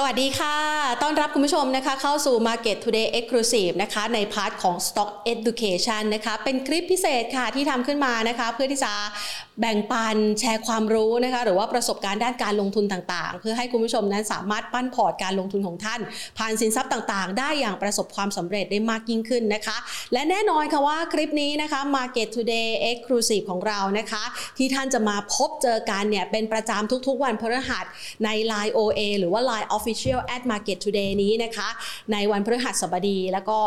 สวัสดีค่ะ ต้อนรับคุณผู้ชมนะคะเข้าสู่ Market Today Exclusive นะคะใน part ของ Stock Education นะคะเป็นคลิปพิเศษค่ะที่ทำขึ้นมานะคะเพื่อที่จะแบ่งปันแชร์ความรู้นะคะหรือว่าประสบการณ์ด้านการลงทุนต่างๆ เพื่อให้คุณผู้ชมนั้นสามารถปั้นพอร์ตการลงทุนของท่าน ผ่านสินทรัพย์ต่างๆ ได้อย่างประสบความสำเร็จได้มากยิ่งขึ้นนะคะ และแน่นอนค่ะว่าคลิปนี้นะคะ Market Today Exclusive ของเรานะคะ ที่ท่านจะมาพบเจอกันเนี่ยเป็นประจำทุกๆ วันพฤหัสใน Line OA หรือว่า Line Official at Market Today นี้นะคะ ในวันพฤหัสบดี แล้วก็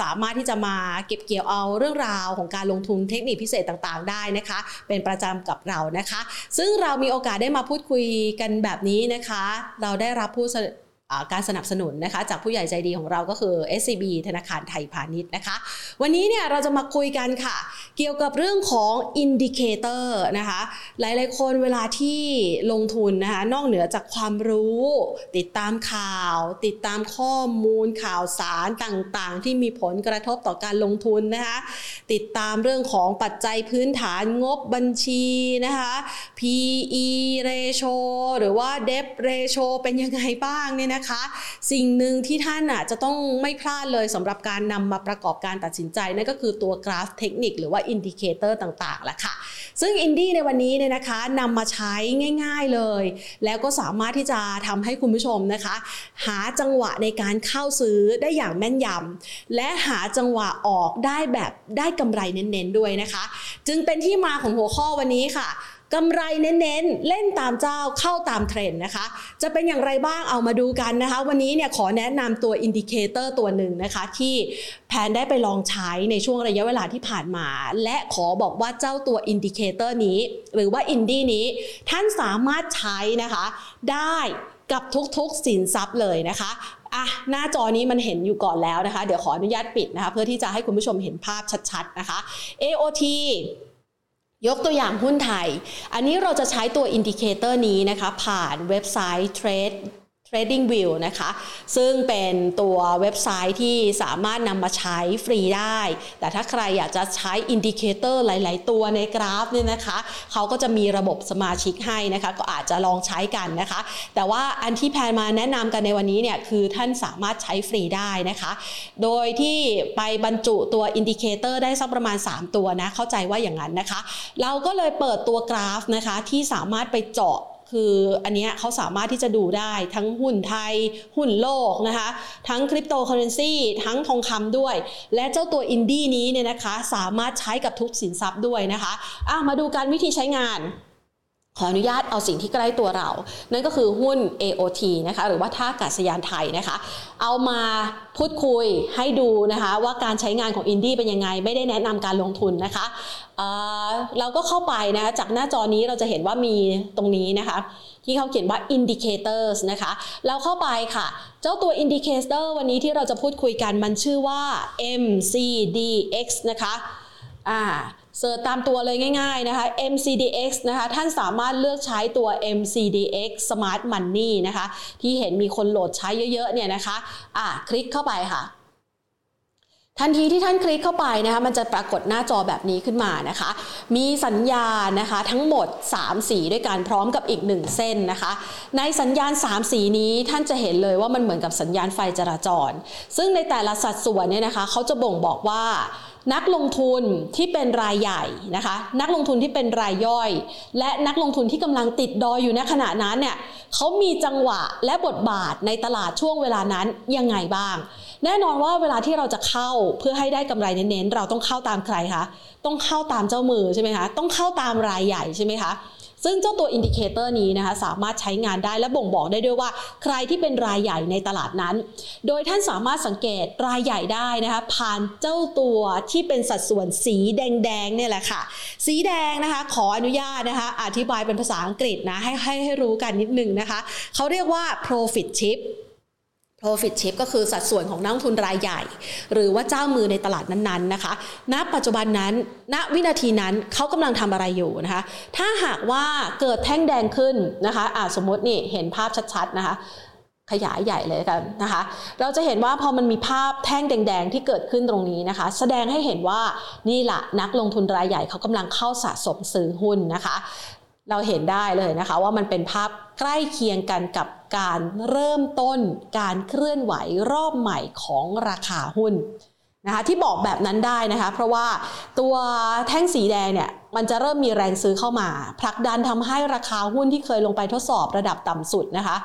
สามารถที่จะมาเก็บเกี่ยวเอาเรื่องราวของการลงทุนเทคนิคพิเศษต่างๆ ได้นะคะ เป็นประจำกับเรานะคะ ซึ่งเรามีโอกาสได้มาพูดคุยกันแบบนี้นะคะ เราได้รับผู้ การสนับสนุนนะคะจากผู้ใหญ่ใจดีของเราก็คือ SCB ธนาคารไทยพาณิชย์นะคะ วันนี้เนี่ยเราจะมาคุยกันค่ะ เกี่ยวกับเรื่องของ indicator นะคะหลายๆคนเวลาที่ลงทุนนะคะนอกเหนือจากความรู้ ติดตามข่าว ติดตามข้อมูลข่าวสารต่างๆ ที่มีผลกระทบต่อการลงทุนนะคะติดตามเรื่องของปัจจัยพื้นฐานงบบัญชีนะคะ PE ratio หรือว่า debt ratio เป็นยังไงบ้างเนี่ยนะคะ สิ่งหนึ่งที่ท่านอะจะต้องไม่พลาดเลยสำหรับการนำมาประกอบการตัดสินใจนั่นก็คือตัวกราฟเทคนิคหรือว่า indicator ต่างๆแหละค่ะ ซึ่งอินดี้ในวันนี้เนี่ยนะคะนำมาใช้ง่าย ๆเลย แล้วก็สามารถที่จะทำให้คุณผู้ชมนะคะ หาจังหวะในการเข้าซื้อได้อย่างแม่นยำและหาจังหวะออกได้แบบได้กำไรเน้นๆด้วยนะคะ จึงเป็นที่มาของหัวข้อวันนี้ค่ะ กำไรเน้นๆ เล่นตามเจ้าเข้าตามเทรนด์นะคะ จะเป็นอย่างไรบ้างเอามาดูกันนะคะ วันนี้เนี่ยขอแนะนำตัว indicator ตัวหนึ่งนะคะ ที่แพนได้ไปลองใช้ในช่วงระยะเวลาที่ผ่านมา และขอบอกว่าเจ้าตัว indicator นี้ หรือว่าอินดี้นี้ ท่านสามารถใช้นะคะได้กับทุกๆสินทรัพย์เลยนะคะอะหน้าจอนี้มันเห็นอยู่ก่อนแล้วนะคะ เดี๋ยวขออนุญาตปิดนะคะ เพื่อที่จะให้คุณผู้ชมเห็นภาพชัดๆนะคะ AOT ยกตัวอย่างหุ้นไทย อันนี้เราจะใช้ตัว indicator นี้นะคะ ผ่านเว็บไซต์ Trade Trading View นะคะ ซึ่งเป็นตัวเว็บไซต์ที่สามารถนำมาใช้ฟรีได้ แต่ถ้าใครอยากจะใช้ indicator หลาย ๆ ตัวในกราฟเนี่ยนะคะ เขาก็จะมีระบบสมาชิกให้นะคะ ก็อาจจะลองใช้กันนะคะ แต่ว่าอันที่แพนมาแนะนำกันในวันนี้เนี่ยคือท่านสามารถใช้ฟรีได้นะคะ โดยที่ไปบรรจุตัว indicator ได้สักประมาณ 3 ตัวนะ เข้าใจว่าอย่างนั้นนะคะ เราก็เลยเปิดตัวกราฟนะคะที่สามารถไปเจาะ คืออันนี้เขาสามารถที่จะดูได้ทั้งหุ้นไทย หุ้นโลกนะคะทั้งคริปโตเคอเรนซีทั้งทองคำด้วย และเจ้าตัวอินดี้นี้เนี่ยนะคะสามารถใช้กับทุกสินทรัพย์ด้วยนะคะอะมาดูการวิธีใช้งาน ขออนุญาตเอาสิ่งที่ใกล้ตัวเรา นั่นก็คือหุ้น AOT นะคะหรือว่าท่าอากาศยานไทยนะคะ เอามาพูดคุยให้ดูนะคะว่าการใช้งานของอินดี้เป็นยังไง ไม่ได้แนะนำการลงทุนนะคะเเราก็เข้าไปนะะจากหน้าจอนี้เราจะเห็นว่ามีตรงนี้นะคะ ที่เขาเขียนว่า indicators นะคะ เราเข้าไปค่ะ เจ้าตัว indicator วันนี้ที่เราจะพูดคุยกันมันชื่อว่า MCDX นะคะอ่า เสิร์ชตามตัวเลยง่ายๆนะคะ MCDX นะคะท่านสามารถเลือกใช้ตัว MCDX Smart Money นะคะที่เห็นมีคนโหลดใช้เยอะๆเนี่ยนะคะอะคลิกเข้าไปค่ะทันทีที่ท่านคลิกเข้าไปนะคะมันจะปรากฏหน้าจอแบบนี้ขึ้นมานะคะ มีสัญญาณนะคะทั้งหมด 3 สีด้วยกันพร้อมกับอีก 1 เส้นนะคะ ในสัญญาณ 3 สีนี้ท่านจะเห็นเลยว่ามันเหมือนกับสัญญาณไฟจราจร ซึ่งในแต่ละสัดส่วนเนี่ยนะคะเขาจะบ่งบอกว่า นักลงทุนที่เป็นรายใหญ่นะคะ นักลงทุนที่เป็นรายย่อย และนักลงทุนที่กำลังติดดอยอยู่ในขณะนั้นเนี่ยเขามีจังหวะและบทบาทในตลาดช่วงเวลานั้นยังไงบ้าง แน่นอนว่าเวลาที่เราจะเข้าเพื่อให้ได้กำไรเน้นๆ เราต้องเข้าตามใครคะต้องเข้าตามเจ้ามือใช่ไหมคะต้องเข้าตามรายใหญ่ใช่ไหมคะ ซึ่งเจ้าตัว indicator นี้นะคะสามารถใช้งานได้และบ่งบอกได้ด้วยว่า ใครที่เป็นรายใหญ่ในตลาดนั้น โดยท่านสามารถสังเกตรายใหญ่ได้นะคะผ่านเจ้าตัวที่เป็นสัดส่วนสีแดงๆเนี่ยแหละค่ะ สีแดงนะคะขออนุญาตนะคะอธิบายเป็นภาษาอังกฤษนะให้ให้ให้รู้กันนิดนึงนะคะเขาเรียกว่า profit chip profit chip ก็คือสัดส่วนของนักทุนรายใหญ่ หรือว่าเจ้ามือในตลาดนั้นๆนะคะ ณ ปัจจุบันนั้น ณ วินาทีนั้นเขากำลังทำอะไรอยู่นะคะ ถ้าหากว่าเกิดแท่งแดงขึ้นนะคะะสมมตินี่เห็นภาพชัดๆนะคะ ขยายใหญ่เลยกันนะคะ เราจะเห็นว่าพอมันมีภาพแท่งแดง ๆ ที่เกิดขึ้นตรงนี้นะคะ แสดงให้เห็นว่านี่แหละนักลงทุนรายใหญ่เขากำลังเข้าสะสมซื้อหุ้นนะคะ เราเห็นได้เลยนะคะว่ามันเป็นภาพใกล้เคียงกันกับการเริ่มต้นการเคลื่อนไหวรอบใหม่ของราคาหุ้น นะคะที่บอกแบบนั้นได้นะคะเพราะว่าตัวแท่งสีแดงเนี่ยมันจะเริ่มมีแรงซื้อเข้ามาผลักดันทำให้ราคาหุ้นที่เคยลงไปทดสอบระดับต่ำสุดนะคะ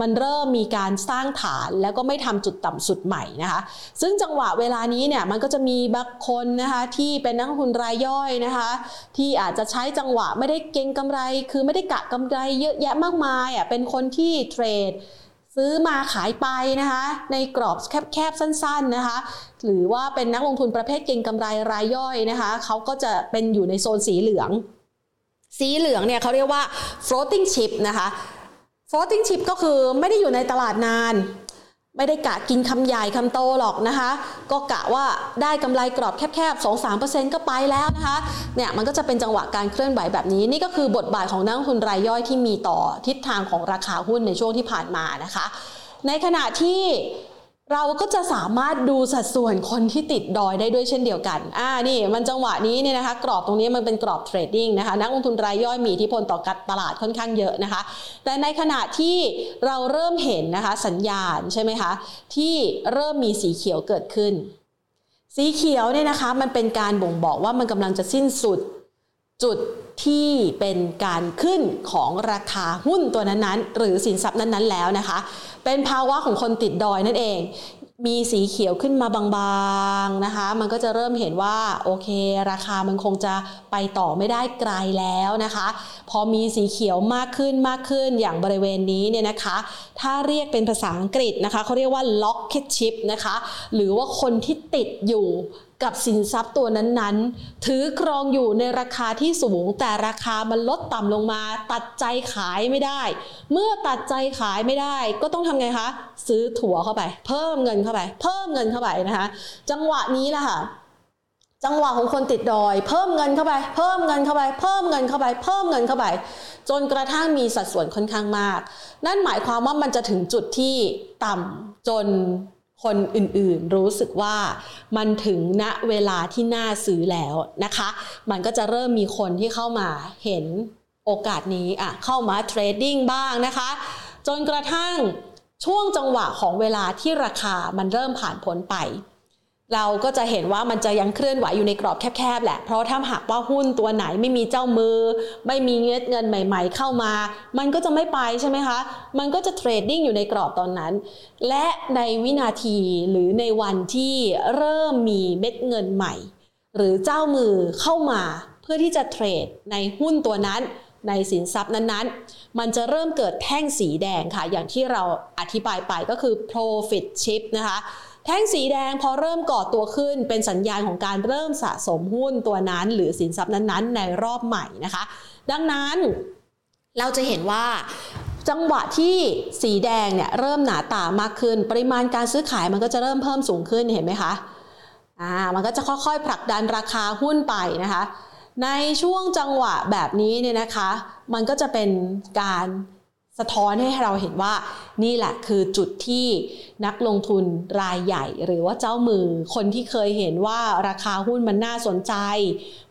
มันเริ่มมีการสร้างฐานแล้วก็ไม่ทำจุดต่ำสุดใหม่นะคะ ซึ่งจังหวะเวลานี้เนี่ยมันก็จะมีบางคนนะคะที่เป็นนักทุนรายย่อยนะคะ ที่อาจจะใช้จังหวะไม่ได้เก็งกำไร คือไม่ได้กะกำไรเยอะแยะมากมายอะเป็นคนที่เทรด ซื้อมาขายไปนะคะ ในกรอบแคบๆสั้น ๆนะคะ หรือว่าเป็นนักลงทุนประเภทเก่งกำไรรายย่อยนะคะเขาก็จะเป็นอยู่ในโซนสีเหลือง สีเหลืองเนี่ยเขาเรียกว่า floating chip นะคะ floating chip ก็คือไม่ได้อยู่ในตลาดนาน ไม่ได้กะกินคำใหญ่คำโตหรอกนะคะ ก็กะว่าได้กำไรกรอบแคบๆ 2-3%ก็ไปแล้วนะคะ เนี่ยมันก็จะเป็นจังหวะการเคลื่อนไหวแบบนี้ นี่ก็คือบทบาทของนักลงทุนรายย่อยที่มีต่อทิศทางของราคาหุ้นในช่วงที่ผ่านมานะคะ ในขณะที่ เราก็จะสามารถดูสัดส่วนคนที่ติดดอยได้ด้วยเช่นเดียวกัน อ่า นี่มันจังหวะนี้เนี่ยนะคะ กรอบตรงนี้มันเป็นกรอบเทรดดิ้งนะคะ นักลงทุนรายย่อยมีอิทธิพลต่อกัตลาดค่อนข้างเยอะนะคะ แต่ในขณะที่เราเริ่มเห็นนะคะสัญญาณใช่ไหมคะ ที่เริ่มมีสีเขียวเกิดขึ้น สีเขียวเนี่ยนะคะ มันเป็นการบ่งบอกว่ามันกำลังจะสิ้นสุด จุดที่เป็นการขึ้นของราคาหุ้นตัวนั้นๆ หรือสินทรัพย์นั้นๆ แล้วนะคะ เป็นภาวะของคนติดดอยนั่นเอง มีสีเขียวขึ้นมาบางๆนะคะ มันก็จะเริ่มเห็นว่าโอเค ราคามันคงจะไปต่อไม่ได้ไกลแล้วนะคะ พอมีสีเขียวมากขึ้นมากขึ้นอย่างบริเวณนี้เนี่ยนะคะ ถ้าเรียกเป็นภาษาอังกฤษนะคะเขาเรียกว่า locket chip นะคะ หรือว่าคนที่ติดอยู่ กับสินทรัพย์ตัวนั้นๆ ถือครองอยู่ในราคาที่สูง แต่ราคามันลดต่ำลงมา ตัดใจขายไม่ได้ เมื่อตัดใจขายไม่ได้ ก็ต้องทำไงคะ ซื้อถั่วเข้าไป เพิ่มเงินเข้าไป เพิ่มเงินเข้าไปนะคะ จังหวะนี้แหละค่ะจังหวะของคนติดดอย เพิ่มเงินเข้าไป เพิ่มเงินเข้าไป เพิ่มเงินเข้าไป เพิ่มเงินเข้าไป จนกระทั่งมีสัดส่วนค่อนข้างมาก นั่นหมายความว่ามันจะถึงจุดที่ต่ำจน คนอื่นๆรู้สึกว่ามันถึงณเวลาที่น่าซื้อแล้วนะคะ มันก็จะเริ่มมีคนที่เข้ามาเห็นโอกาสนี้อะเข้ามาเทรดดิ้งบ้างนะคะ จนกระทั่งช่วงจังหวะของเวลาที่ราคามันเริ่มผ่านพ้นไป เราก็จะเห็นว่ามันจะยังเคลื่อนไหวอยู่ในกรอบแคบๆแหละ เพราะถ้าหากว่าหุ้นตัวไหนไม่มีเจ้ามือ ไม่มีเงินเงินใหม่ ๆ เข้ามา มันก็จะไม่ไปใช่ไหมคะ มันก็จะเทรดดิ้งอยู่ในกรอบตอนนั้น และในวินาทีหรือในวันที่เริ่มมีเม็ดเงินใหม่ หรือเจ้ามือเข้ามาเพื่อที่จะเทรดในหุ้นตัวนั้นในสินทรัพย์นั้นๆ มันจะเริ่มเกิดแท่งสีแดงค่ะ อย่างที่เราอธิบายไปก็คือ profit chip นะคะ แท่งสีแดงพอเริ่มก่อตัวขึ้น เป็นสัญญาณของการเริ่มสะสมหุ้นตัวนั้น หรือสินทรัพย์นั้นๆ ในรอบใหม่นะคะ ดังนั้นเราจะเห็นว่าจังหวะที่สีแดงเนี่ยเริ่มหนาตามากขึ้น ปริมาณการซื้อขายมันก็จะเริ่มเพิ่มสูงขึ้นเห็นไหมคะอ่ามันก็จะค่อยๆ ผลักดันราคาหุ้นไปนะคะ ในช่วงจังหวะแบบนี้เนี่ยนะคะ มันก็จะเป็นการ สะท้อนให้เราเห็นว่านี่แหละคือจุดที่นักลงทุนรายใหญ่ หรือว่าเจ้ามือคนที่เขาเห็นว่าราคาหุ้นมันน่าสนใจ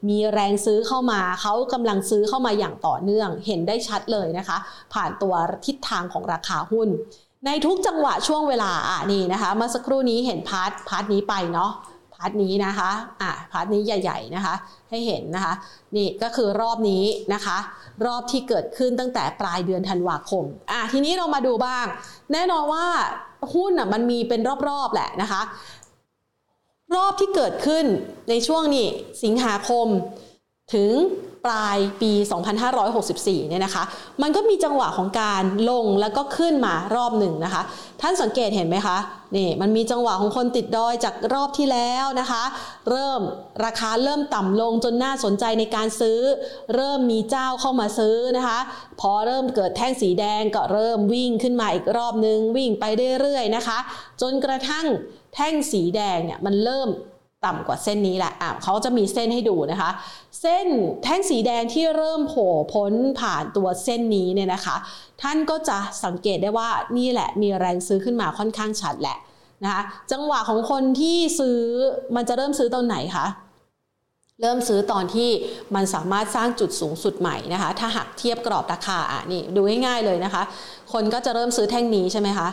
มีแรงซื้อเข้ามาเขากำลังซื้อเข้ามาอย่างต่อเนื่อง เห็นได้ชัดเลยนะคะ ผ่านตัวทิศทางของราคาหุ้น ในทุกจังหวะช่วงเวลาอะนี่นะคะเมื่อสักครู่นี้เห็น part part นี้ไปเนาะ part นี้นะคะอะ part นี้ใหญ่ ๆนะคะ ให้เห็นนะคะ นี่ก็คือรอบนี้นะคะ รอบที่เกิดขึ้นตั้งแต่ปลายเดือนธันวาคมอะทีนี้เรามาดูบ้าง แน่นอนว่าหุ้นอะมันมีเป็นรอบๆแหละนะคะ รอบที่เกิดขึ้นในช่วงนี้สิงหาคม ถึงปลายปี 2564 เนี่ยนะคะ มันก็มีจังหวะของการลงแล้วก็ขึ้นมารอบหนึ่งนะคะ ท่านสังเกตเห็นไหมคะ นี่มันมีจังหวะของคนติดดอยจากรอบที่แล้วนะคะ เริ่มราคาเริ่มต่ำลงจนน่าสนใจในการซื้อ เริ่มมีเจ้าเข้ามาซื้อนะคะ พอเริ่มเกิดแท่งสีแดงก็เริ่มวิ่งขึ้นมาอีกรอบนึงวิ่งไปเรื่อยๆนะคะ จนกระทั่งแท่งสีแดงเนี่ยมันเริ่ม ต่ำกว่าเส้นนี้แหละอะเขาจะมีเส้นให้ดูนะคะ เส้นแท่งสีแดงที่เริ่มโผล่พ้นผ่านตัวเส้นนี้เนี่ยนะคะ ท่านก็จะสังเกตได้ว่านี่แหละมีแรงซื้อขึ้นมาค่อนข้างชัดแหละนะคะจังหวะของคนที่ซื้อมันจะเริ่มซื้อตอนไหนคะเริ่มซื้อตอนที่มันสามารถสร้างจุดสูงสุดใหม่นะคะ ถ้าหากเทียบกรอบราคาอะนี่ดูง่ายๆเลยนะคะ คนก็จะเริ่มซื้อแท่งนี้ใช่ไหมคะ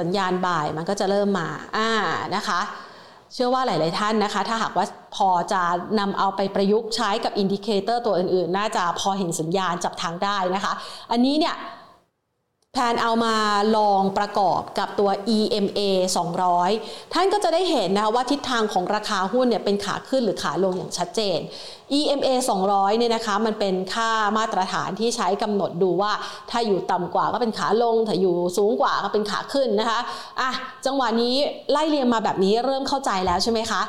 สัญญาณ buy มันก็จะเริ่มมาอ่านะคะ เชื่อว่าหลาย ๆ ท่านนะคะ ถ้าหากว่าพอจะนำเอาไปประยุกต์ใช้กับ indicator ตัวอื่น ๆ น่าจะพอเห็นสัญญาณจับทางได้นะคะ อันนี้เนี่ย แพนเอามาลองประกอบกับตัว EMA 200 ท่านก็จะได้เห็นนะคะว่าทิศทางของราคาหุ้นเนี่ยเป็นขาขึ้นหรือขาลงอย่างชัดเจน EMA 200 เนี่ยนะคะมันเป็นค่ามาตรฐานที่ใช้กำหนดดูว่า ถ้าอยู่ต่ำกว่าก็เป็นขาลง ถ้าอยู่สูงกว่าก็เป็นขาขึ้นนะคะอะจังหวะนี้ไล่เรียงมาแบบนี้เริ่มเข้าใจแล้วใช่ไหมคะ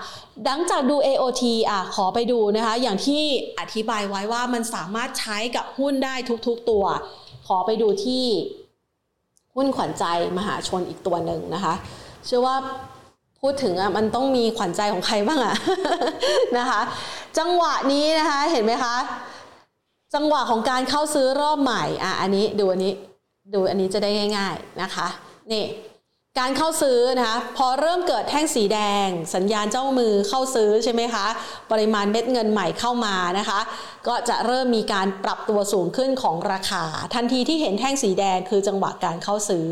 หลังจากดู AOT อะขอไปดูนะคะ อย่างที่อธิบายไว้ว่ามันสามารถใช้กับหุ้นได้ทุกๆตัว ขอไปดูที่ หุ้นขวัญใจมหาชนอีกตัวหนึ่งนะคะ เชื่อว่าพูดถึงอะมันต้องมีขวัญใจของใครบ้างอะนะคะ จังหวะนี้นะคะเห็นไหมคะ จังหวะของการเข้าซื้อรอบใหม่อะอันนี้ดูอันนี้ดูอันนี้จะได้ง่าย ๆนะคะนี่ การเข้าซื้อนะคะพอเริ่มเกิดแท่งสีแดง สัญญาณเจ้ามือเข้าซื้อใช่ไหมคะปริมาณเม็ดเงินใหม่เข้ามานะคะ ก็จะเริ่มมีการปรับตัวสูงขึ้นของราคา ทันทีที่เห็นแท่งสีแดงคือจังหวะการเข้าซื้อ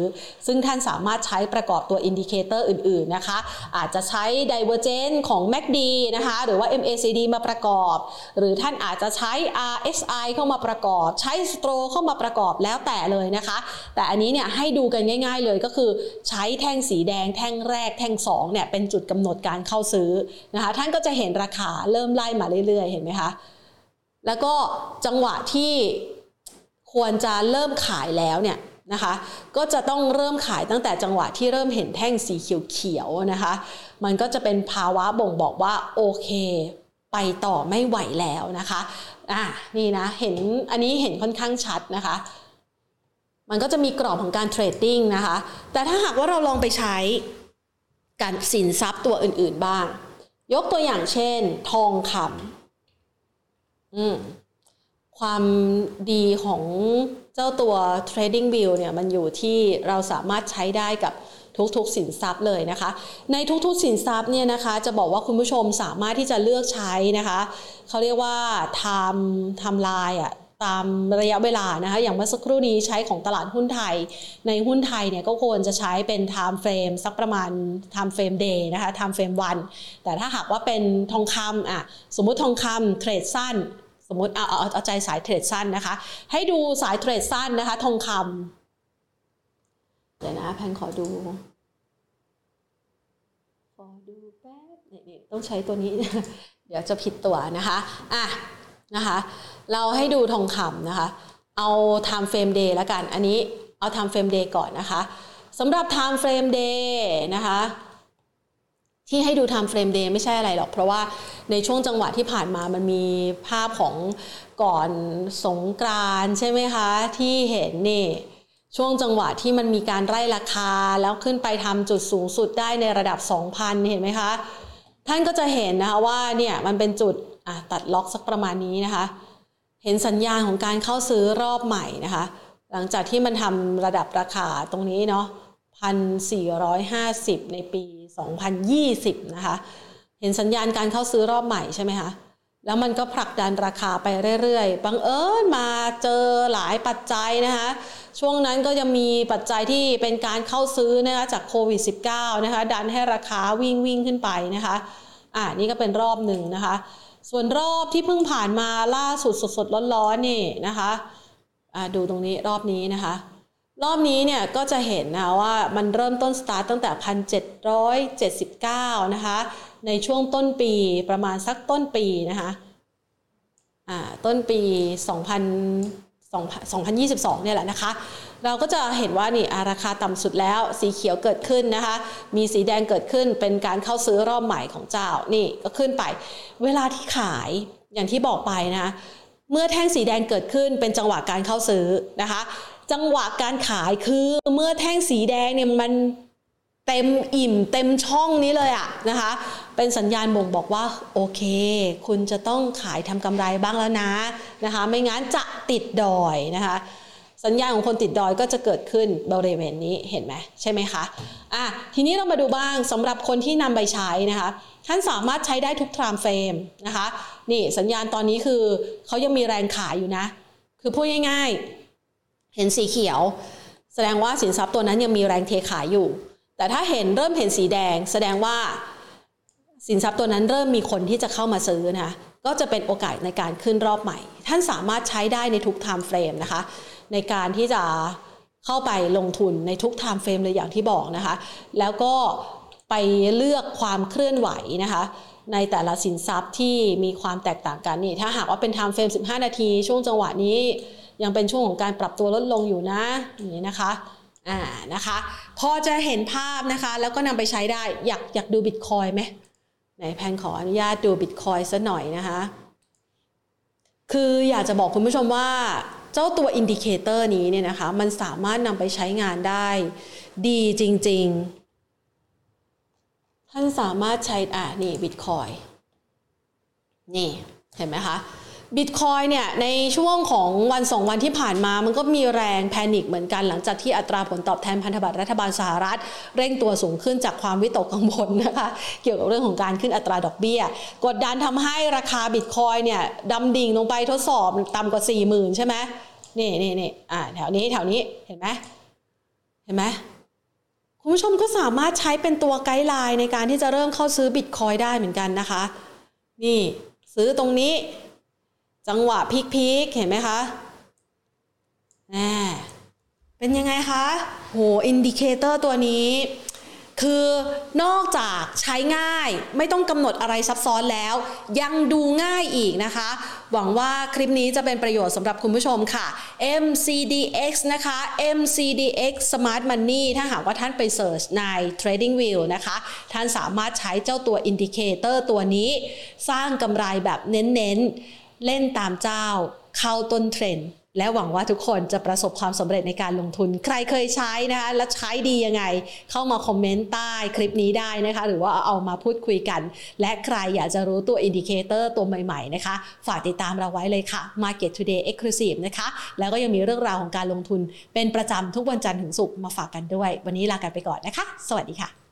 ซึ่งท่านสามารถใช้ประกอบตัว indicator อื่นๆนะคะ อาจจะใช้ Divergence ของ MACD นะคะหรือว่า MACD มาประกอบ หรือท่านอาจจะใช้ RSI เข้ามาประกอบ ใช้ STO เข้ามาประกอบแล้วแต่เลยนะคะ แต่อันนี้เนี่ยให้ดูกันง่าย ๆ เลยก็คือใช้แท่งสีแดง แท่งแรก แท่ง2เนี่ยเป็นจุดกำหนดการเข้าซื้อนะคะท่านก็จะเห็นราคาเริ่มไล่มาเรื่อยๆ เห็นไหมคะแล้วก็จังหวะที่ควรจะเริ่มขายแล้วเนี่ยนะคะก็จะต้องเริ่มขายตั้งแต่จังหวะที่เริ่มเห็นแท่งสีเขียวๆนะคะ มันก็จะเป็นภาวะบ่งบอกว่าโอเค ไปต่อไม่ไหวแล้วนะคะอะนี่นะเห็นอันนี้เห็นค่อนข้างชัดนะคะ มันก็จะมีกรอบของการเทรดดิ้งนะคะ แต่ถ้าหากว่าเราลองไปใช้การสินทรัพย์ตัวอื่นๆบ้าง ยกตัวอย่างเช่น ทองคำอืมความดีของเจ้าตัว trading view เนี่ยมันอยู่ที่เราสามารถใช้ได้กับทุกๆสินทรัพย์เลยนะคะ ในทุกๆสินทรัพย์เนี่ยนะคะ จะบอกว่าคุณผู้ชมสามารถที่จะเลือกใช้นะคะ เขาเรียกว่า time timeline อะ ตามระยะเวลานะคะอย่างเมื่อสักครู่นี้ใช้ของตลาดหุ้นไทย ในหุ้นไทยเนี่ยก็ควรจะใช้เป็น time frame สักประมาณ time frame day นะคะ time frame วัน แต่ถ้าหากว่าเป็นทองคำอะสมมุติทองคำเทรดสั้น สมมติเอาเอาเอาใจสายเทรดสั้นนะคะ ให้ดูสายเทรดสั้นนะคะทองคำเดี๋ยวนะแพนขอดูขอดูแป๊บนี่ต้องใช้ตัวนี้ เดี๋ยวจะผิดตัวนะคะอะนะคะ เราให้ดูทองคำนะคะ เอา time frame day ล้วกัน อันนี้เอา time frame day ก่อนนะคะสำหรับ time frame day นะคะที่ให้ดู time frame day ไม่ใช่อะไรหรอก เพราะว่าในช่วงจังหวะที่ผ่านมามันมีภาพของก่อนสงกรานใช่ไหมคะ ที่เห็นนี่ช่วงจังหวะที่มันมีการไล่ราคาแล้วขึ้นไปทำจุดสูงสุดได้ในระดับ 2,000 เห็นไหมคะ ท่านก็จะเห็นนะคะว่าเนี่ยมันเป็นจุดตัดล็อกสักประมาณนี้นะคะ เห็นสัญญาณของการเข้าซื้อรอบใหม่นะคะ หลังจากที่มันทำระดับราคาตรงนี้เนาะพันสี่ร้อยห้าสิบในปี 2020 นะคะ เห็นสัญญาณการเข้าซื้อรอบใหม่ใช่ไหมคะ แล้วมันก็ผลักดันราคาไปเรื่อยๆ บังเอิญมาเจอหลายปัจจัยนะคะ ช่วงนั้นก็ยังมีปัจจัยที่เป็นการเข้าซื้อนะคะจากโควิด -19 นะคะ ดันให้ราคาวิ่งวิ่งขึ้นไปนะคะ อ่านี่ก็เป็นรอบหนึ่งนะคะ ส่วนรอบที่เพิ่งผ่านมาล่าสุดสดๆร้อนๆนี่นะคะดูตรงนี้รอบนี้นะคะ รอบนี้เนี่ยก็จะเห็นนะว่ามันเริ่มต้นสตาร์ตตั้งแต่ 1,779 นะคะ ในช่วงต้นปีประมาณสักต้นปีนะคะต้นปี 2000 2022 เนี่ยแหละนะคะ เราก็จะเห็นว่านี่ราคาต่ำสุดแล้ว สีเขียวเกิดขึ้นนะคะ มีสีแดงเกิดขึ้นเป็นการเข้าซื้อรอบใหม่ของเจ้า นี่ก็ขึ้นไป เวลาที่ขายอย่างที่บอกไปนะ เมื่อแท่งสีแดงเกิดขึ้นเป็นจังหวะการเข้าซื้อนะคะ จังหวะการขายคือเมื่อแท่งสีแดงเนี่ยมันเต็มอิ่มเต็มช่องนี้เลยอะนะคะ เป็นสัญญาณบ่งบอกว่าโอเค คุณจะต้องขายทำกำไรบ้างแล้วนะนะคะ ไม่งั้นจะติดดอยนะคะสัญญาณของคนติดดอยก็จะเกิดขึ้นบริเวณนี้เห็นไหมใช่ไหมคะอะทีนี้เรามาดูบ้างสำหรับคนที่นำไปใช้นะคะท่านสามารถใช้ได้ทุกทรามเฟรมนะคะนี่สัญญาณตอนนี้คือเขายังมีแรงขายอยู่นะ คือพูดง่ายๆ เห็นสีเขียว แสดงว่าสินทรัพย์ตัวนั้นยังมีแรงเทขายอยู่ แต่ถ้าเห็นเริ่มเห็นสีแดง แสดงว่า สินทรัพย์ตัวนั้นเริ่มมีคนที่จะเข้ามาซื้อนะก็จะเป็นโอกาสในการขึ้นรอบใหม่ ท่านสามารถใช้ได้ในทุก timeframe นะคะในการที่จะเข้าไปลงทุนในทุก timeframe เลยอย่างที่บอกนะคะ แล้วก็ไปเลือกความเคลื่อนไหวนะคะ ในแต่ละสินทรัพย์ที่มีความแตกต่างกันนี่ ถ้าหากว่าเป็น timeframe 15 นาที ช่วงจังหวะนี้ยังเป็นช่วงของการปรับตัวลดลงอยู่นะอย่างนี้นะคะอ่านะคะ พอจะเห็นภาพนะคะ แล้วก็นำไปใช้ได้อยากอยากดูบิตคอยน์ไหม ไหนแพนขออนุญาตดูบิตคอยน์สักหน่อยนะคะ คืออยากจะบอกคุณผู้ชมว่าเจ้าตัว indicator นี้เนี่ยนะคะ มันสามารถนำไปใช้งานได้ดีจริง ๆ ท่านสามารถใช้อะนี่บิตคอยน์นี่ เห็นไหมคะ บิตคอยน์เนี่ยในช่วงของวันสองวันที่ผ่านมามันก็มีแรง panic เหมือนกันหลังจากที่อัตราผลตอบแทนพันธบัตรรัฐบาลสหรัฐ เร่งตัวสูงขึ้นจากความวิตกกังวลนะคะเกี่ยวกับเรื่องของการขึ้นอัตราดอกเบี้ย กดดันทำให้ราคาบิตคอยน์เนี่ยดำดิ่งลงไปทดสอบต่ำกว่า 4 0,000 ใช่ไหมนี่นี่นี่อ่าแถวนี้แถวนี้เห็นไหมเห็นไหมคุณผู้ชมก็สามารถใช้เป็นตัว guideline ในการที่จะเริ่มเข้าซื้อบิตคอยน์ได้เหมือนกันนะคะ นี่ซื้อตรงนี้ จังหวะพีคๆเห็นไหมคะแหมเป็นยังไงคะ โห indicator ตัวนี้ คือนอกจากใช้ง่ายไม่ต้องกำหนดอะไรซับซ้อนแล้ว ยังดูง่ายอีกนะคะ หวังว่าคลิปนี้จะเป็นประโยชน์สำหรับคุณผู้ชมค่ะ MCDX นะคะ MCDX Smart Money ถ้าหากว่าท่านไป search ใน Trading View นะคะ ท่านสามารถใช้เจ้าตัว indicator ตัวนี้ สร้างกำไรแบบเน้นๆ เล่นตามเจ้า เข้าต้นเทรนด์และหวังว่าทุกคนจะประสบความสำเร็จในการลงทุน ใครเคยใช้นะคะและใช้ดียังไง เข้ามาคอมเมนต์ใต้คลิปนี้ได้นะคะ หรือว่าเอามาพูดคุยกัน และใครอยากจะรู้ตัว indicator ตัวใหม่ๆนะคะ ฝากติดตามเราไว้เลยค่ะ Market Today Exclusive นะคะ แล้วก็ยังมีเรื่องราวของการลงทุนเป็นประจำทุกวันจันทร์ถึงศุกร์มาฝากกันด้วย วันนี้ลากันไปก่อนนะคะ สวัสดีค่ะ